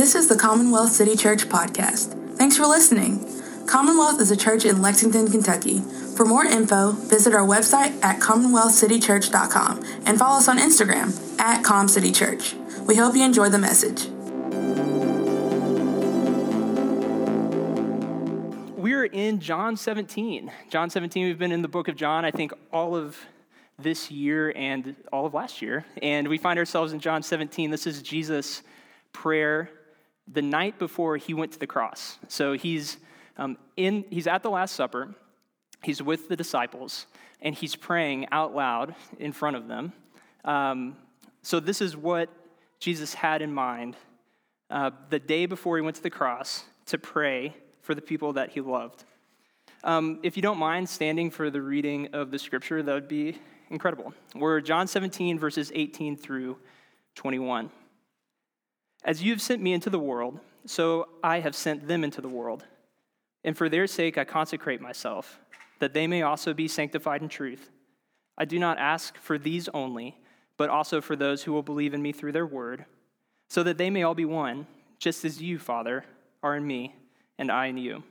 This is the Commonwealth City Church podcast. Thanks for listening. Commonwealth is a church in Lexington, Kentucky. For more info, visit our website at commonwealthcitychurch.com and follow us on Instagram at ComCityChurch. We hope you enjoy the message. We're in John 17. John 17, we've been in the book of John, I think, all of this year and all of last year. And we find ourselves in John 17. This is Jesus' prayer the night before he went to the cross. So he's, um, in, he's at the Last Supper, he's with the disciples, and he's praying out loud in front of them. Um, so this is what Jesus had in mind uh, the day before he went to the cross to pray for the people that he loved. Um, if you don't mind standing for the reading of the scripture, that would be incredible. We're John 17, verses 18 through 21. As you have sent me into the world, so I have sent them into the world. And for their sake I consecrate myself, that they may also be sanctified in truth. I do not ask for these only, but also for those who will believe in me through their word, so that they may all be one, just as you, Father, are in me, and I in you,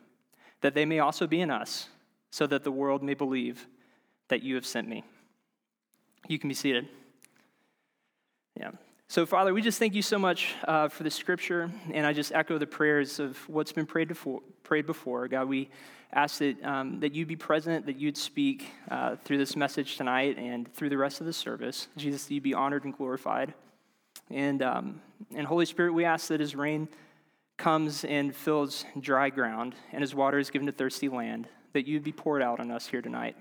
that they may also be in us, so that the world may believe that you have sent me. You can be seated. Yeah. So, Father, we just thank you so much uh, for the scripture, and I just echo the prayers of what's been prayed before. Prayed before. God, we ask that, um, that you be present, that you'd speak uh, through this message tonight and through the rest of the service. Jesus, that you be honored and glorified. And, um, and Holy Spirit, we ask that as rain comes and fills dry ground, and as water is given to thirsty land, that you'd be poured out on us here tonight,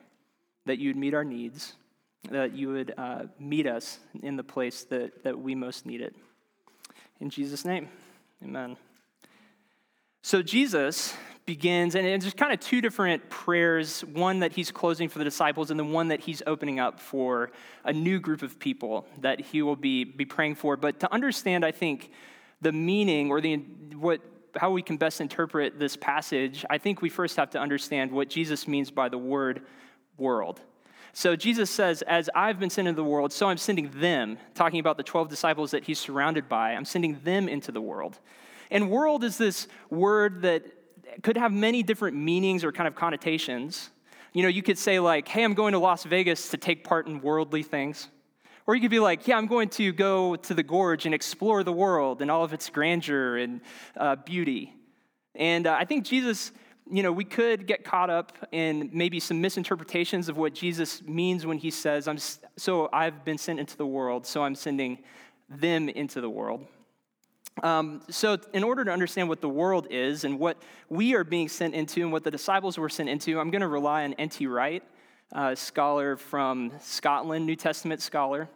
that you'd meet our needs that you would uh, meet us in the place that, that we most need it. In Jesus' name, amen. So Jesus begins, and it's just kind of two different prayers one that he's closing for the disciples, and then one that he's opening up for a new group of people that he will be, be praying for. But to understand, I think, the meaning or the what how we can best interpret this passage, I think we first have to understand what Jesus means by the word world. So Jesus says, As I've been sent into the world, so I'm sending them, talking about the 12 disciples that he's surrounded by, I'm sending them into the world. And world is this word that could have many different meanings or kind of connotations. You know, you could say, like, hey, I'm going to Las Vegas to take part in worldly things. Or you could be like, yeah, I'm going to go to the gorge and explore the world and all of its grandeur and uh, beauty. And uh, I think Jesus you know, we could get caught up in maybe some misinterpretations of what Jesus means when he says, I'm, So I've been sent into the world, so I'm sending them into the world. Um, so, in order to understand what the world is and what we are being sent into and what the disciples were sent into, I'm going to rely on N.T. Wright, a scholar from Scotland, New Testament scholar.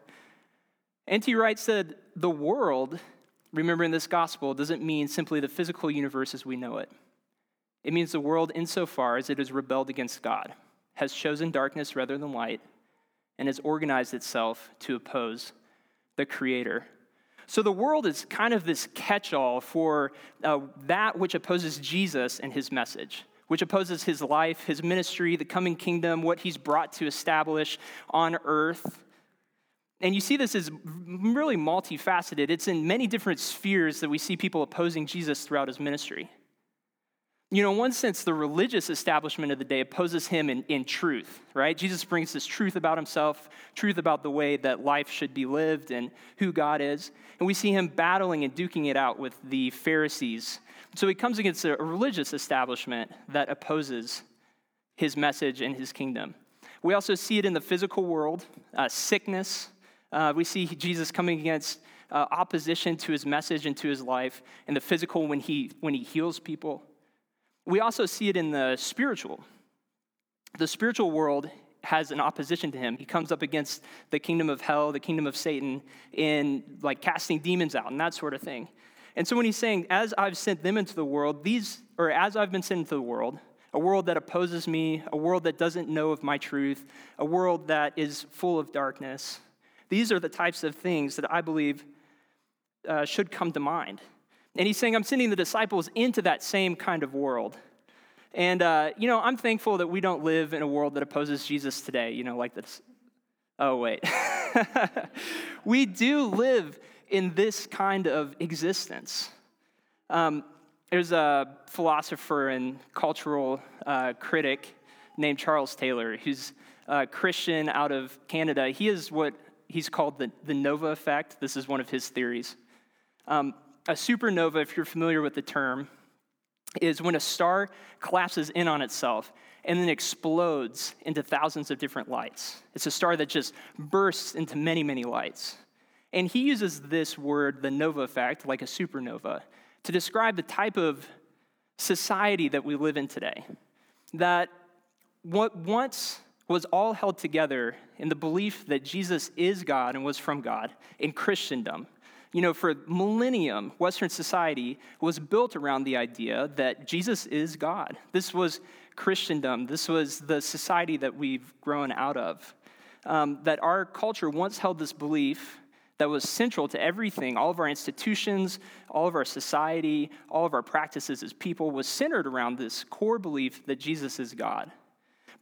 N.T. Wright said, The world, remember in this gospel, doesn't mean simply the physical universe as we know it. It means the world, insofar as it has rebelled against God, has chosen darkness rather than light, and has organized itself to oppose the Creator. So the world is kind of this catch all for uh, that which opposes Jesus and his message, which opposes his life, his ministry, the coming kingdom, what he's brought to establish on earth. And you see this as really multifaceted. It's in many different spheres that we see people opposing Jesus throughout his ministry. You know, in one sense, the religious establishment of the day opposes him in, in truth, right? Jesus brings this truth about himself, truth about the way that life should be lived and who God is. And we see him battling and duking it out with the Pharisees. So he comes against a religious establishment that opposes his message and his kingdom. We also see it in the physical world, uh, sickness. Uh, we see Jesus coming against uh, opposition to his message and to his life in the physical when he, when he heals people. We also see it in the spiritual. The spiritual world has an opposition to him. He comes up against the kingdom of hell, the kingdom of Satan, in like casting demons out and that sort of thing. And so when he's saying, as I've sent them into the world, these, or as I've been sent into the world, a world that opposes me, a world that doesn't know of my truth, a world that is full of darkness, these are the types of things that I believe uh, should come to mind and he's saying, I'm sending the disciples into that same kind of world. And, uh, you know, I'm thankful that we don't live in a world that opposes Jesus today, you know, like this. Oh, wait. we do live in this kind of existence. Um, there's a philosopher and cultural uh, critic named Charles Taylor, who's a Christian out of Canada. He is what he's called the, the nova effect. This is one of his theories. Um, a supernova, if you're familiar with the term, is when a star collapses in on itself and then explodes into thousands of different lights. It's a star that just bursts into many, many lights. And he uses this word, the nova effect, like a supernova, to describe the type of society that we live in today. That what once was all held together in the belief that Jesus is God and was from God in Christendom. You know, for millennium, Western society was built around the idea that Jesus is God. This was Christendom. This was the society that we've grown out of. Um, that our culture once held this belief that was central to everything, all of our institutions, all of our society, all of our practices as people, was centered around this core belief that Jesus is God.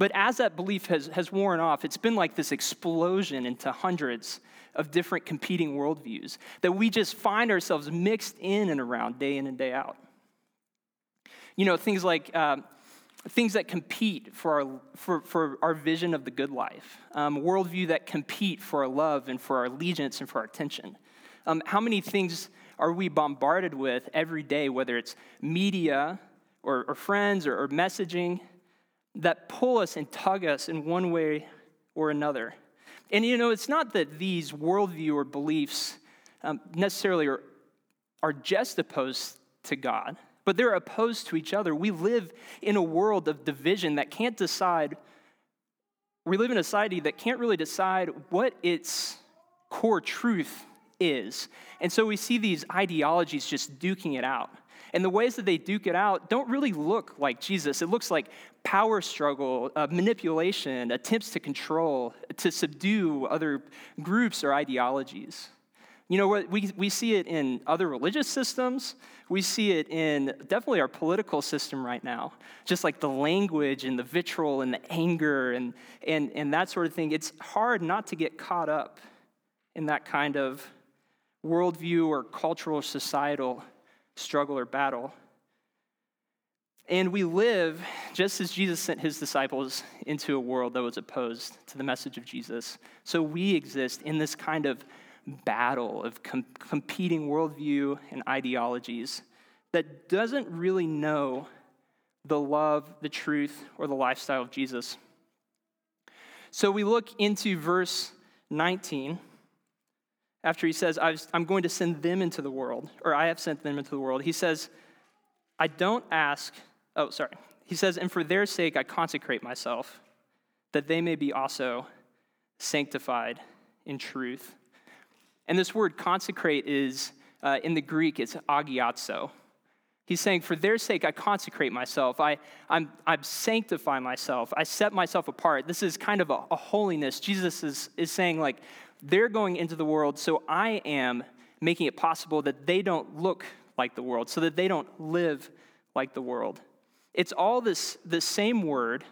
But as that belief has, has worn off, it's been like this explosion into hundreds of different competing worldviews that we just find ourselves mixed in and around day in and day out. You know, things like um, things that compete for our, for, for our vision of the good life, um, worldview that compete for our love and for our allegiance and for our attention. Um, how many things are we bombarded with every day, whether it's media or, or friends or, or messaging, that pull us and tug us in one way or another? And you know, it's not that these worldview or beliefs um, necessarily are, are just opposed to God but they're opposed to each other. We live in a world of division that can't decide, we live in a society that can't really decide what its core truth is. And so we see these ideologies just duking it out. And the ways that they duke it out don't really look like Jesus. It looks like power struggle, uh, manipulation, attempts to control, to subdue other groups or ideologies. You know, we, we see it in other religious systems. We see it in definitely our political system right now. Just like the language and the vitriol and the anger and, and, and that sort of thing. It's hard not to get caught up in that kind of worldview or cultural societal struggle or battle. And we live just as Jesus sent his disciples into a world that was opposed to the message of Jesus. So we exist in this kind of battle of com- competing worldview and ideologies that doesn't really know the love, the truth, or the lifestyle of Jesus. So we look into verse 19 after he says, I'm going to send them into the world, or I have sent them into the world. He says, I don't ask, oh, sorry. He says, and for their sake I consecrate myself, that they may be also sanctified in truth. And this word consecrate is, uh, in the Greek, it's agiazo. He's saying, for their sake, I consecrate myself. I, I'm, I sanctify myself. I set myself apart. This is kind of a, a holiness. Jesus is, is saying, like, they're going into the world, so I am making it possible that they don't look like the world, so that they don't live like the world. It's all this, this same word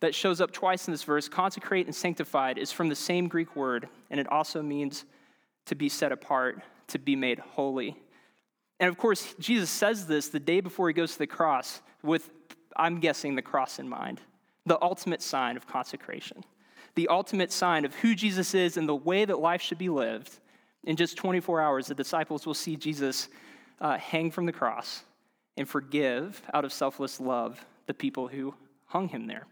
that shows up twice in this verse, consecrate and sanctified, is from the same Greek word, and it also means to be set apart, to be made holy. And of course, Jesus says this the day before he goes to the cross with, I'm guessing, the cross in mind, the ultimate sign of consecration, the ultimate sign of who Jesus is and the way that life should be lived. In just 24 hours, the disciples will see Jesus uh, hang from the cross and forgive out of selfless love the people who hung him there.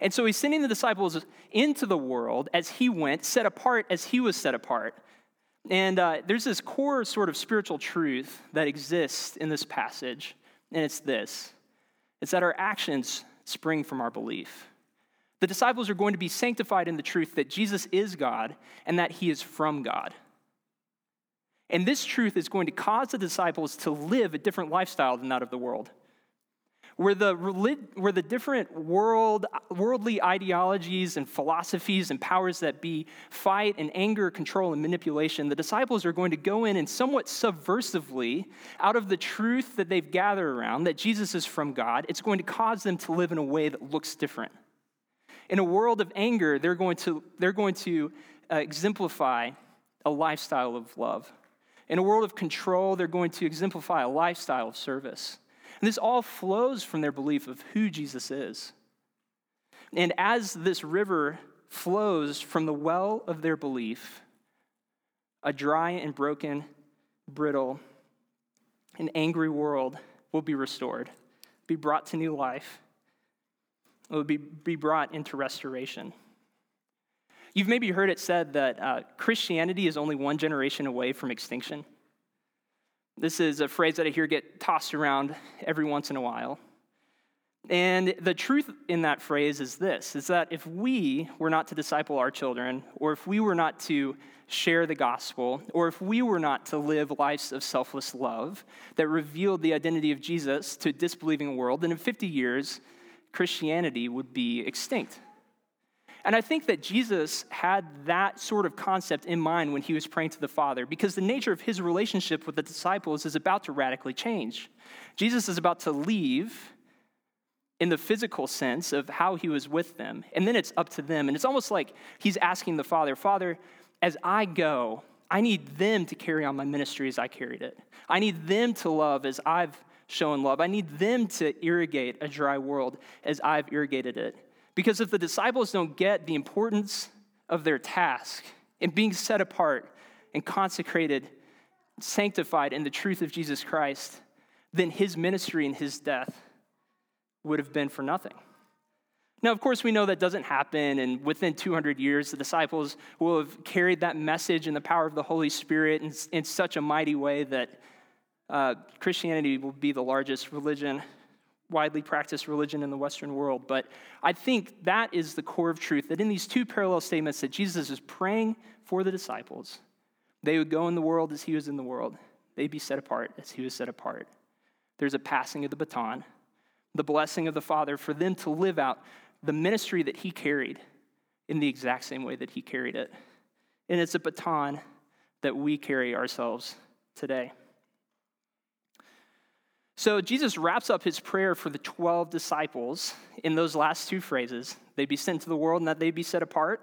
And so he's sending the disciples into the world as he went, set apart as he was set apart. And uh, there's this core sort of spiritual truth that exists in this passage, and it's this it's that our actions spring from our belief. The disciples are going to be sanctified in the truth that Jesus is God and that he is from God. And this truth is going to cause the disciples to live a different lifestyle than that of the world where the, where the different world, worldly ideologies and philosophies and powers that be fight and anger, control, and manipulation, the disciples are going to go in and somewhat subversively, out of the truth that they've gathered around, that Jesus is from God, it's going to cause them to live in a way that looks different. In a world of anger, they're going to, they're going to uh, exemplify a lifestyle of love. In a world of control, they're going to exemplify a lifestyle of service. And this all flows from their belief of who Jesus is. And as this river flows from the well of their belief, a dry and broken, brittle, and angry world will be restored, be brought to new life, it will be, be brought into restoration. You've maybe heard it said that uh, Christianity is only one generation away from extinction. This is a phrase that I hear get tossed around every once in a while. And the truth in that phrase is this is that if we were not to disciple our children, or if we were not to share the gospel, or if we were not to live lives of selfless love that revealed the identity of Jesus to a disbelieving world, then in 50 years, Christianity would be extinct. And I think that Jesus had that sort of concept in mind when he was praying to the Father, because the nature of his relationship with the disciples is about to radically change. Jesus is about to leave in the physical sense of how he was with them, and then it's up to them. And it's almost like he's asking the Father, Father, as I go, I need them to carry on my ministry as I carried it. I need them to love as I've shown love. I need them to irrigate a dry world as I've irrigated it. Because if the disciples don't get the importance of their task and being set apart and consecrated, sanctified in the truth of Jesus Christ, then his ministry and his death would have been for nothing. Now, of course, we know that doesn't happen, and within 200 years, the disciples will have carried that message and the power of the Holy Spirit in, in such a mighty way that uh, Christianity will be the largest religion widely practiced religion in the Western world. But I think that is the core of truth that in these two parallel statements that Jesus is praying for the disciples, they would go in the world as he was in the world, they'd be set apart as he was set apart. There's a passing of the baton, the blessing of the Father for them to live out the ministry that he carried in the exact same way that he carried it. And it's a baton that we carry ourselves today. So Jesus wraps up his prayer for the 12 disciples in those last two phrases they'd be sent to the world and that they'd be set apart.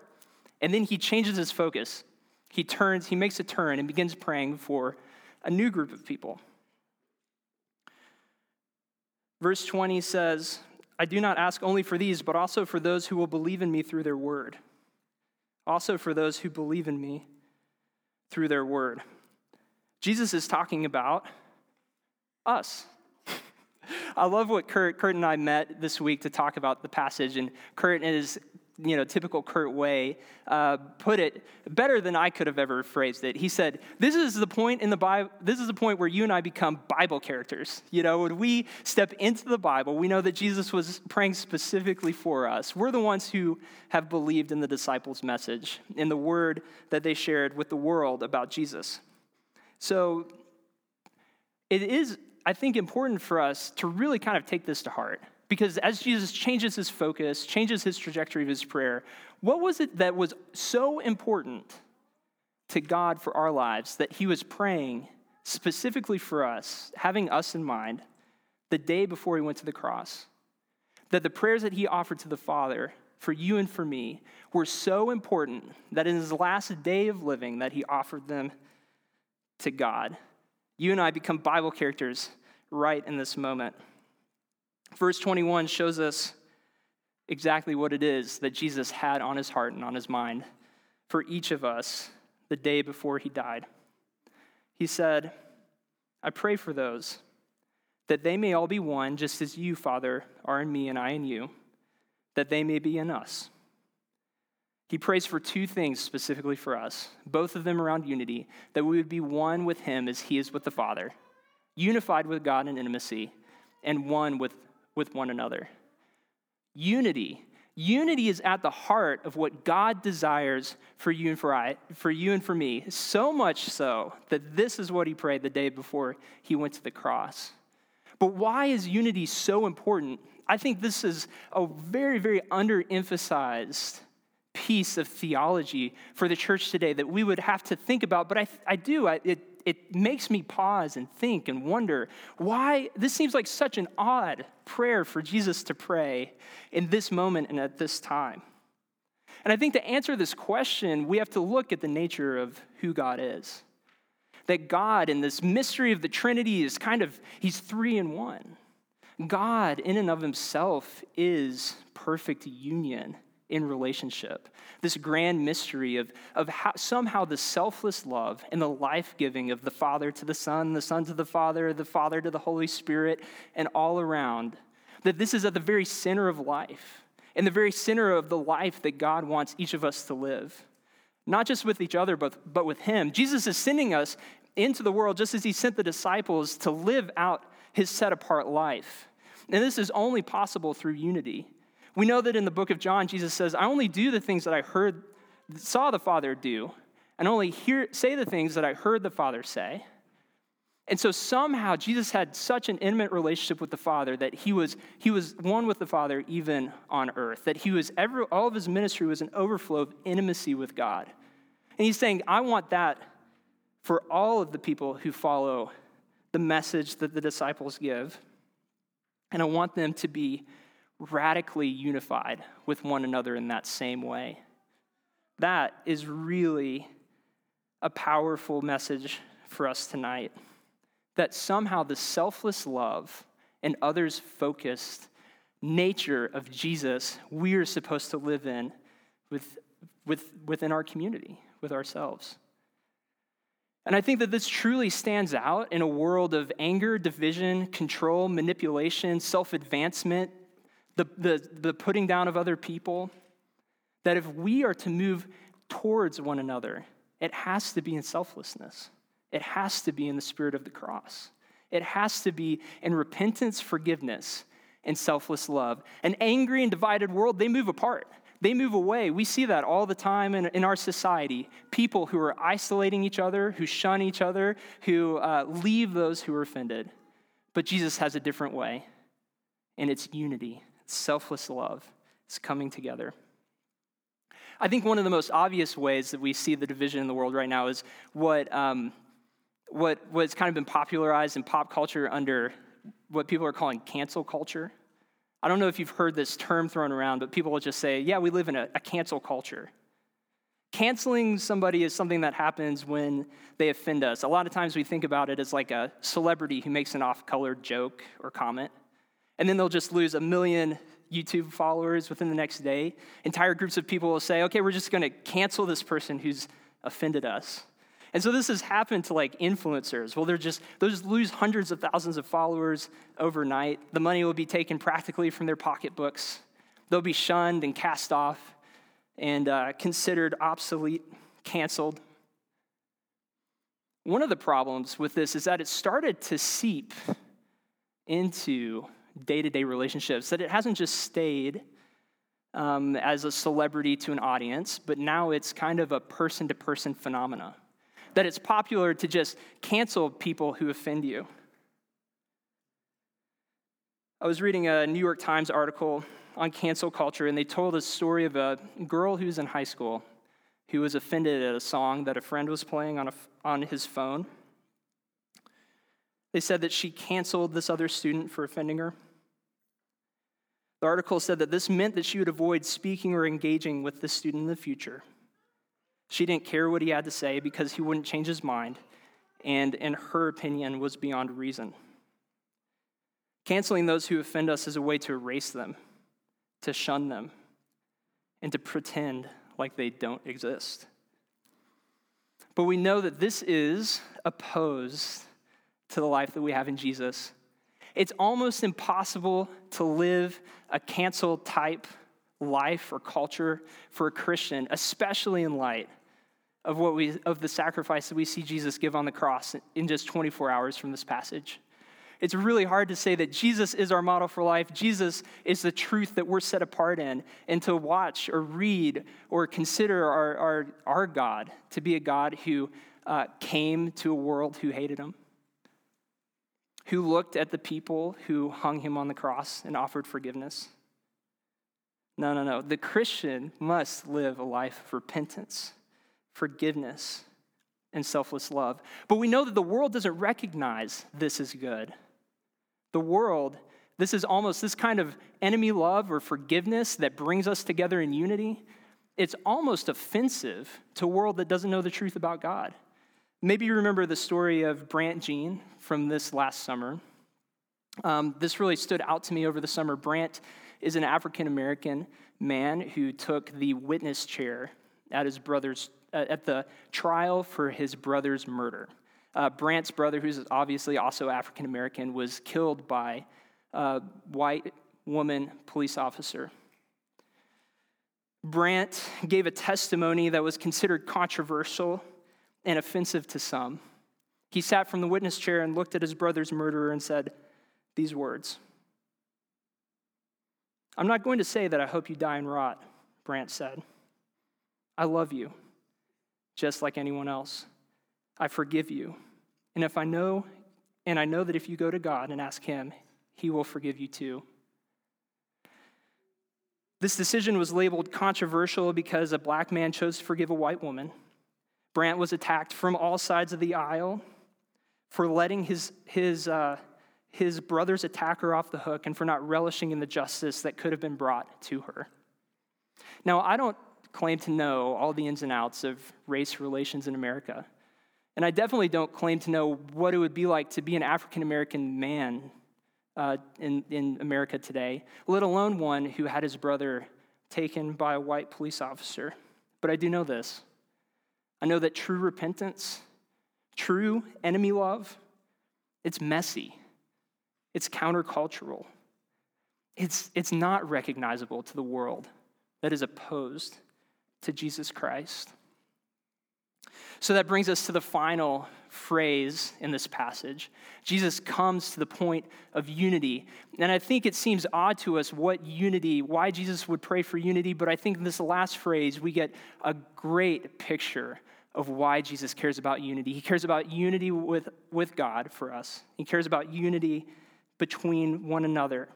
And then he changes his focus. He turns, he makes a turn and begins praying for a new group of people. Verse 20 says, I do not ask only for these, but also for those who will believe in me through their word. Also for those who believe in me through their word. Jesus is talking about us. I love what Kurt, Kurt and I met this week to talk about the passage, and Kurt, in his you know typical Kurt way, uh, put it better than I could have ever phrased it. He said, "This is the point in the Bible. This is the point where you and I become Bible characters. You know, when we step into the Bible, we know that Jesus was praying specifically for us. We're the ones who have believed in the disciples' message, in the word that they shared with the world about Jesus. So." It is I think, important for us to really kind of take this to heart. Because as Jesus changes his focus, changes his trajectory of his prayer, what was it that was so important to God for our lives that he was praying specifically for us, having us in mind, the day before he went to the cross? That the prayers that he offered to the Father for you and for me were so important that in his last day of living that he offered them to God you and I become Bible characters right in this moment. Verse 21 shows us exactly what it is that Jesus had on his heart and on his mind for each of us the day before he died. He said, I pray for those that they may all be one, just as you, Father, are in me and I in you, that they may be in us he prays for two things specifically for us, both of them around unity, that we would be one with him as he is with the Father, unified with God in intimacy, and one with, with one another. Unity. Unity is at the heart of what God desires for you and for I, for you and for me. So much so that this is what he prayed the day before he went to the cross. But why is unity so important? I think this is a very, very underemphasized piece of theology for the church today that we would have to think about. But I, I do, I, it, it makes me pause and think and wonder why this seems like such an odd prayer for Jesus to pray in this moment and at this time. And I think to answer this question, we have to look at the nature of who God is. That God, in this mystery of the Trinity, is kind of, he's three in one. God, in and of himself, is perfect union in relationship. This grand mystery of, of how, somehow the selfless love and the life giving of the Father to the Son, the Son to the Father, the Father to the Holy Spirit, and all around. That this is at the very center of life, in the very center of the life that God wants each of us to live. Not just with each other, but, but with Him. Jesus is sending us into the world just as He sent the disciples to live out His set apart life. And this is only possible through unity. We know that in the book of John, Jesus says, I only do the things that I heard, saw the Father do, and only hear, say the things that I heard the Father say. And so somehow Jesus had such an intimate relationship with the Father that he was, he was one with the Father even on earth, that he was every, all of his ministry was an overflow of intimacy with God. And he's saying, I want that for all of the people who follow the message that the disciples give. And I want them to be radically unified with one another in that same way. That is really a powerful message for us tonight. That somehow the selfless love and others focused nature of Jesus we are supposed to live in with, with, within our community, with ourselves. And I think that this truly stands out in a world of anger, division, control, manipulation, self advancement, the, the, the putting down of other people, that if we are to move towards one another, it has to be in selflessness. It has to be in the spirit of the cross. It has to be in repentance, forgiveness, and selfless love. An angry and divided world, they move apart. They move away. We see that all the time in, in our society. People who are isolating each other, who shun each other, who uh, leave those who are offended. But Jesus has a different way, and it's unity selfless love is coming together. I think one of the most obvious ways that we see the division in the world right now is what, um, what, what's kind of been popularized in pop culture under what people are calling cancel culture. I don't know if you've heard this term thrown around, but people will just say, yeah, we live in a, a cancel culture. Canceling somebody is something that happens when they offend us. A lot of times we think about it as like a celebrity who makes an off color joke or comment and then they'll just lose a million YouTube followers within the next day. Entire groups of people will say, okay, we're just going to cancel this person who's offended us. And so this has happened to like influencers. Well, they're just, they'll just lose hundreds of thousands of followers overnight. The money will be taken practically from their pocketbooks. They'll be shunned and cast off and uh, considered obsolete, canceled. One of the problems with this is that it started to seep into day to day relationships, that it hasn't just stayed um, as a celebrity to an audience, but now it's kind of a person to person phenomena. That it's popular to just cancel people who offend you. I was reading a New York Times article on cancel culture, and they told a story of a girl who's in high school who was offended at a song that a friend was playing on, a, on his phone. They said that she canceled this other student for offending her. The article said that this meant that she would avoid speaking or engaging with this student in the future. She didn't care what he had to say because he wouldn't change his mind, and in her opinion, was beyond reason. Canceling those who offend us is a way to erase them, to shun them, and to pretend like they don't exist. But we know that this is opposed to the life that we have in Jesus. It's almost impossible to live a cancel type life or culture for a Christian, especially in light of what we of the sacrifice that we see Jesus give on the cross in just 24 hours from this passage. It's really hard to say that Jesus is our model for life. Jesus is the truth that we're set apart in, and to watch or read or consider our, our, our God to be a God who uh, came to a world who hated him who looked at the people who hung him on the cross and offered forgiveness. No, no, no. The Christian must live a life of repentance, forgiveness, and selfless love. But we know that the world doesn't recognize this as good. The world, this is almost this kind of enemy love or forgiveness that brings us together in unity. It's almost offensive to a world that doesn't know the truth about God. Maybe you remember the story of Brandt Jean from this last summer. Um, this really stood out to me over the summer. Brandt is an African American man who took the witness chair at his brother's uh, at the trial for his brother's murder. Uh, Brandt's brother, who's obviously also African American, was killed by a white woman police officer. Brandt gave a testimony that was considered controversial and offensive to some. He sat from the witness chair and looked at his brother's murderer and said these words I'm not going to say that I hope you die and rot, Brandt said. I love you, just like anyone else. I forgive you. And if I know, and I know that if you go to God and ask Him, He will forgive you too. This decision was labeled controversial because a black man chose to forgive a white woman. Brandt was attacked from all sides of the aisle for letting his, his, uh, his brother's attacker off the hook and for not relishing in the justice that could have been brought to her. Now, I don't claim to know all the ins and outs of race relations in America. And I definitely don't claim to know what it would be like to be an African American man uh, in, in America today, let alone one who had his brother taken by a white police officer. But I do know this I know that true repentance, true enemy love, it's messy, it's countercultural, it's, it's not recognizable to the world that is opposed to Jesus Christ. So that brings us to the final phrase in this passage. Jesus comes to the point of unity. And I think it seems odd to us what unity, why Jesus would pray for unity, but I think in this last phrase, we get a great picture of why Jesus cares about unity. He cares about unity with, with God for us, He cares about unity between one another.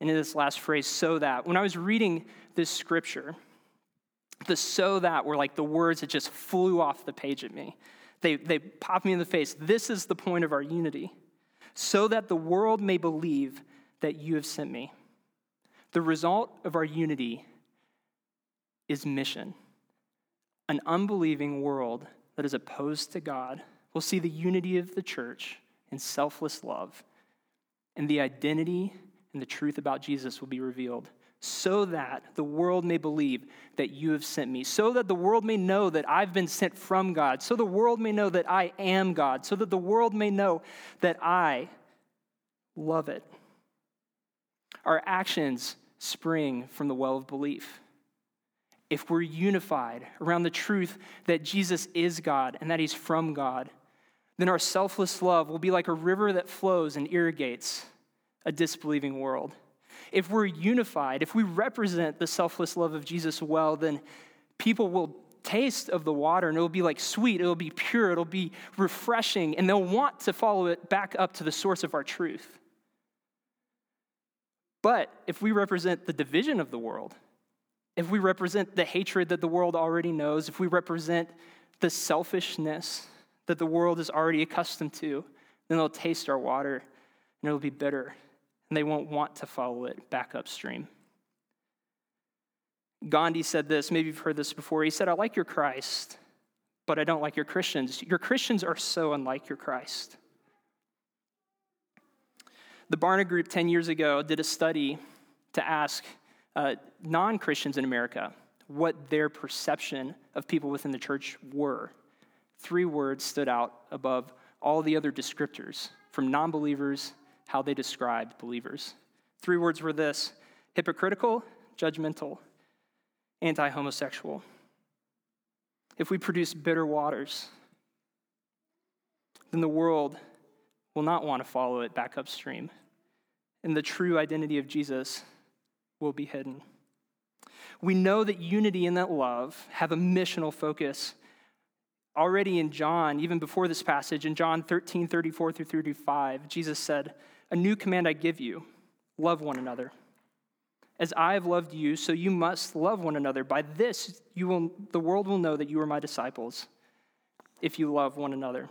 And in this last phrase, so that. When I was reading this scripture, the so that were like the words that just flew off the page at me. They, they popped me in the face. This is the point of our unity, so that the world may believe that you have sent me. The result of our unity is mission. An unbelieving world that is opposed to God will see the unity of the church in selfless love, and the identity and the truth about Jesus will be revealed, so that the world may believe that you have sent me, so that the world may know that I've been sent from God, so the world may know that I am God, so that the world may know that I love it. Our actions spring from the well of belief if we're unified around the truth that Jesus is God and that He's from God, then our selfless love will be like a river that flows and irrigates a disbelieving world. If we're unified, if we represent the selfless love of Jesus well, then people will taste of the water and it'll be like sweet, it'll be pure, it'll be refreshing, and they'll want to follow it back up to the source of our truth. But if we represent the division of the world, if we represent the hatred that the world already knows, if we represent the selfishness that the world is already accustomed to, then they'll taste our water and it'll be bitter and they won't want to follow it back upstream. Gandhi said this, maybe you've heard this before. He said, I like your Christ, but I don't like your Christians. Your Christians are so unlike your Christ. The Barna Group 10 years ago did a study to ask uh, non Christians in America what their perception of people within the church were. Three words stood out above all the other descriptors from non believers, how they described believers. Three words were this hypocritical, judgmental, anti homosexual. If we produce bitter waters, then the world will not want to follow it back upstream. And the true identity of Jesus will be hidden. We know that unity and that love have a missional focus. Already in John, even before this passage, in John 13, 34 through 35, Jesus said, A new command I give you love one another. As I have loved you, so you must love one another. By this, you will, the world will know that you are my disciples, if you love one another.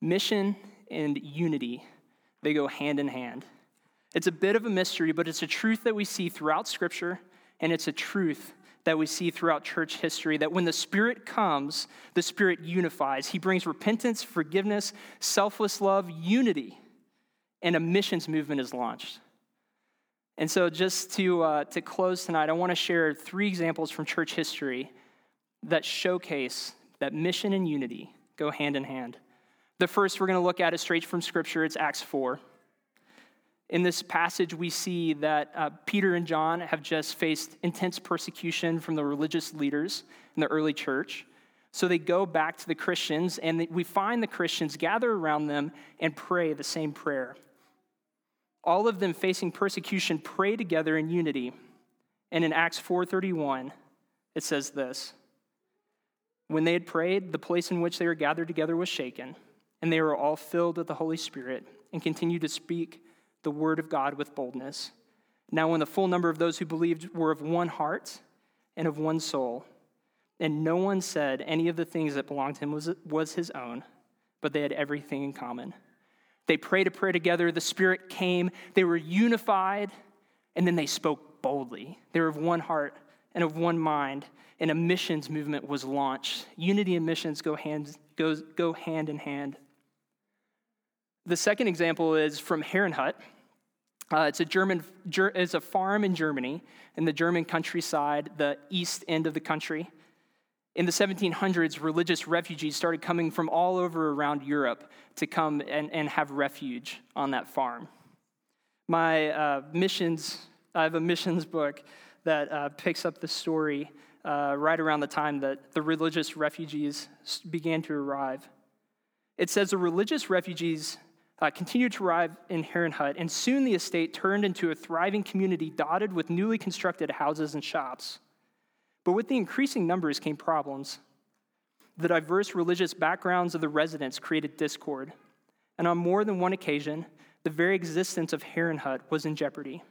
Mission and unity, they go hand in hand. It's a bit of a mystery, but it's a truth that we see throughout Scripture, and it's a truth that we see throughout church history that when the Spirit comes, the Spirit unifies. He brings repentance, forgiveness, selfless love, unity, and a missions movement is launched. And so, just to, uh, to close tonight, I want to share three examples from church history that showcase that mission and unity go hand in hand. The first we're going to look at is straight from Scripture, it's Acts 4. In this passage, we see that uh, Peter and John have just faced intense persecution from the religious leaders in the early church. So they go back to the Christians, and we find the Christians gather around them and pray the same prayer. All of them facing persecution pray together in unity. And in Acts 4:31, it says this: When they had prayed, the place in which they were gathered together was shaken, and they were all filled with the Holy Spirit and continued to speak the word of God with boldness. Now, when the full number of those who believed were of one heart and of one soul, and no one said any of the things that belonged to him was, was his own, but they had everything in common. They prayed a prayer together, the Spirit came, they were unified, and then they spoke boldly. They were of one heart and of one mind, and a missions movement was launched. Unity and missions go hand, goes, go hand in hand. The second example is from Herrnhut. Uh, it's a German, it's a farm in Germany, in the German countryside, the east end of the country. In the 1700s, religious refugees started coming from all over around Europe to come and, and have refuge on that farm. My uh, missions, I have a missions book that uh, picks up the story uh, right around the time that the religious refugees began to arrive. It says the religious refugees uh, continued to arrive in Herrnhut, and soon the estate turned into a thriving community dotted with newly constructed houses and shops. But with the increasing numbers came problems. The diverse religious backgrounds of the residents created discord, and on more than one occasion, the very existence of Herrnhut was in jeopardy.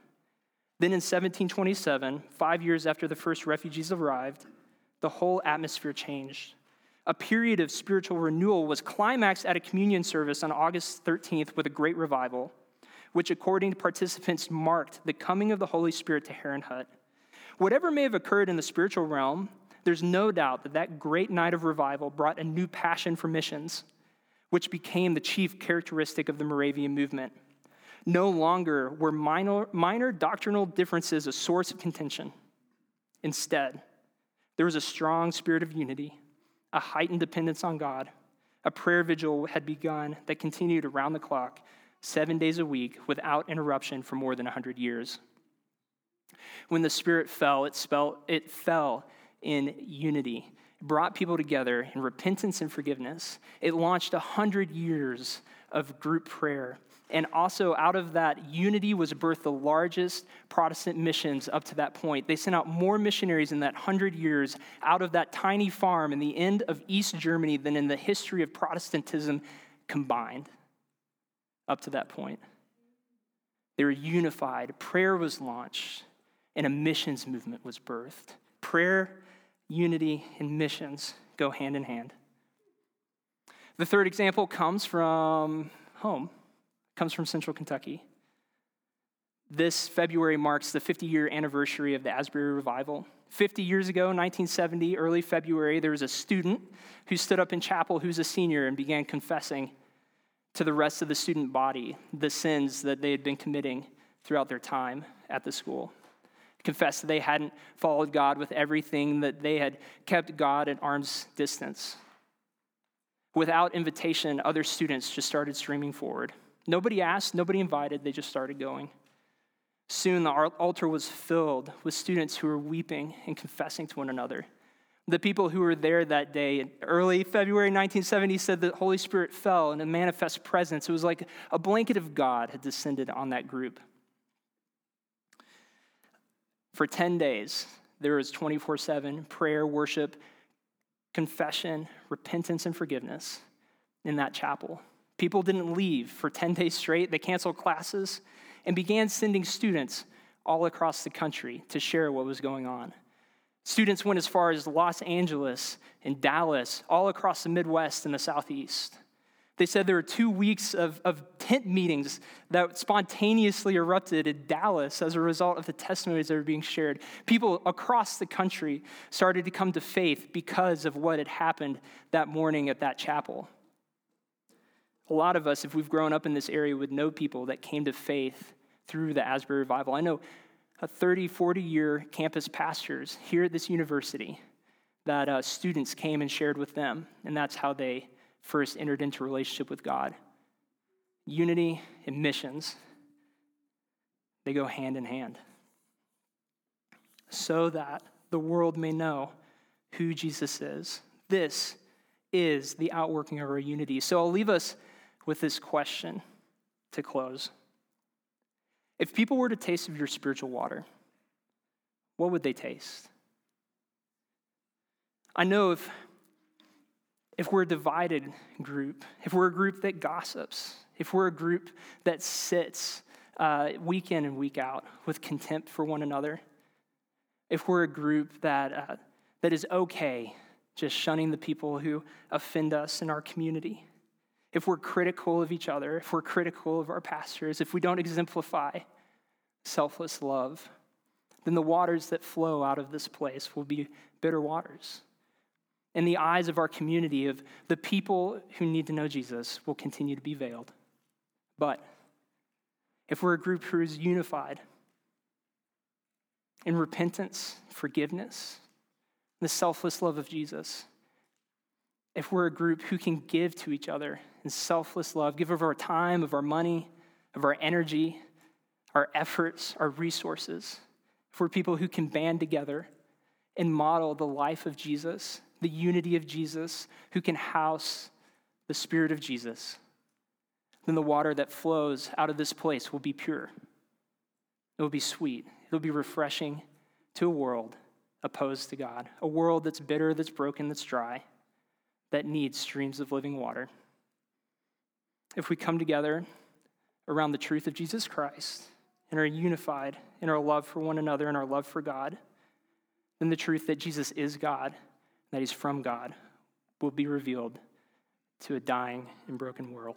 Then in 1727, five years after the first refugees arrived, the whole atmosphere changed a period of spiritual renewal was climaxed at a communion service on August 13th with a great revival, which, according to participants, marked the coming of the Holy Spirit to Herrnhut. Whatever may have occurred in the spiritual realm, there's no doubt that that great night of revival brought a new passion for missions, which became the chief characteristic of the Moravian movement. No longer were minor, minor doctrinal differences a source of contention. Instead, there was a strong spirit of unity a heightened dependence on God. A prayer vigil had begun that continued around the clock, seven days a week, without interruption for more than 100 years. When the Spirit fell, it, it fell in unity. It brought people together in repentance and forgiveness. It launched 100 years of group prayer and also, out of that unity was birthed the largest Protestant missions up to that point. They sent out more missionaries in that hundred years out of that tiny farm in the end of East Germany than in the history of Protestantism combined up to that point. They were unified, prayer was launched, and a missions movement was birthed. Prayer, unity, and missions go hand in hand. The third example comes from home comes from Central Kentucky. This February marks the 50 year anniversary of the Asbury Revival. 50 years ago, 1970, early February, there was a student who stood up in chapel who's a senior and began confessing to the rest of the student body the sins that they had been committing throughout their time at the school. Confessed that they hadn't followed God with everything, that they had kept God at arm's distance. Without invitation, other students just started streaming forward. Nobody asked, nobody invited, they just started going. Soon the altar was filled with students who were weeping and confessing to one another. The people who were there that day, early February 1970, said the Holy Spirit fell in a manifest presence. It was like a blanket of God had descended on that group. For 10 days, there was 24 7 prayer, worship, confession, repentance, and forgiveness in that chapel. People didn't leave for 10 days straight. They canceled classes and began sending students all across the country to share what was going on. Students went as far as Los Angeles and Dallas, all across the Midwest and the Southeast. They said there were two weeks of, of tent meetings that spontaneously erupted in Dallas as a result of the testimonies that were being shared. People across the country started to come to faith because of what had happened that morning at that chapel. A lot of us, if we've grown up in this area, would know people that came to faith through the Asbury Revival. I know a 30, 40 year campus pastors here at this university that uh, students came and shared with them, and that's how they first entered into relationship with God. Unity and missions, they go hand in hand. So that the world may know who Jesus is. This is the outworking of our unity. So I'll leave us with this question to close. If people were to taste of your spiritual water, what would they taste? I know if if we're a divided group, if we're a group that gossips, if we're a group that sits uh, week in and week out with contempt for one another, if we're a group that, uh, that is okay just shunning the people who offend us in our community, if we're critical of each other, if we're critical of our pastors, if we don't exemplify selfless love, then the waters that flow out of this place will be bitter waters in the eyes of our community, of the people who need to know Jesus, will continue to be veiled. But if we're a group who is unified in repentance, forgiveness, the selfless love of Jesus, if we're a group who can give to each other in selfless love, give of our time, of our money, of our energy, our efforts, our resources, if we're people who can band together and model the life of Jesus, the unity of Jesus, who can house the Spirit of Jesus, then the water that flows out of this place will be pure. It will be sweet. It'll be refreshing to a world opposed to God, a world that's bitter, that's broken, that's dry, that needs streams of living water. If we come together around the truth of Jesus Christ and are unified in our love for one another and our love for God, then the truth that Jesus is God that he's from God will be revealed to a dying and broken world.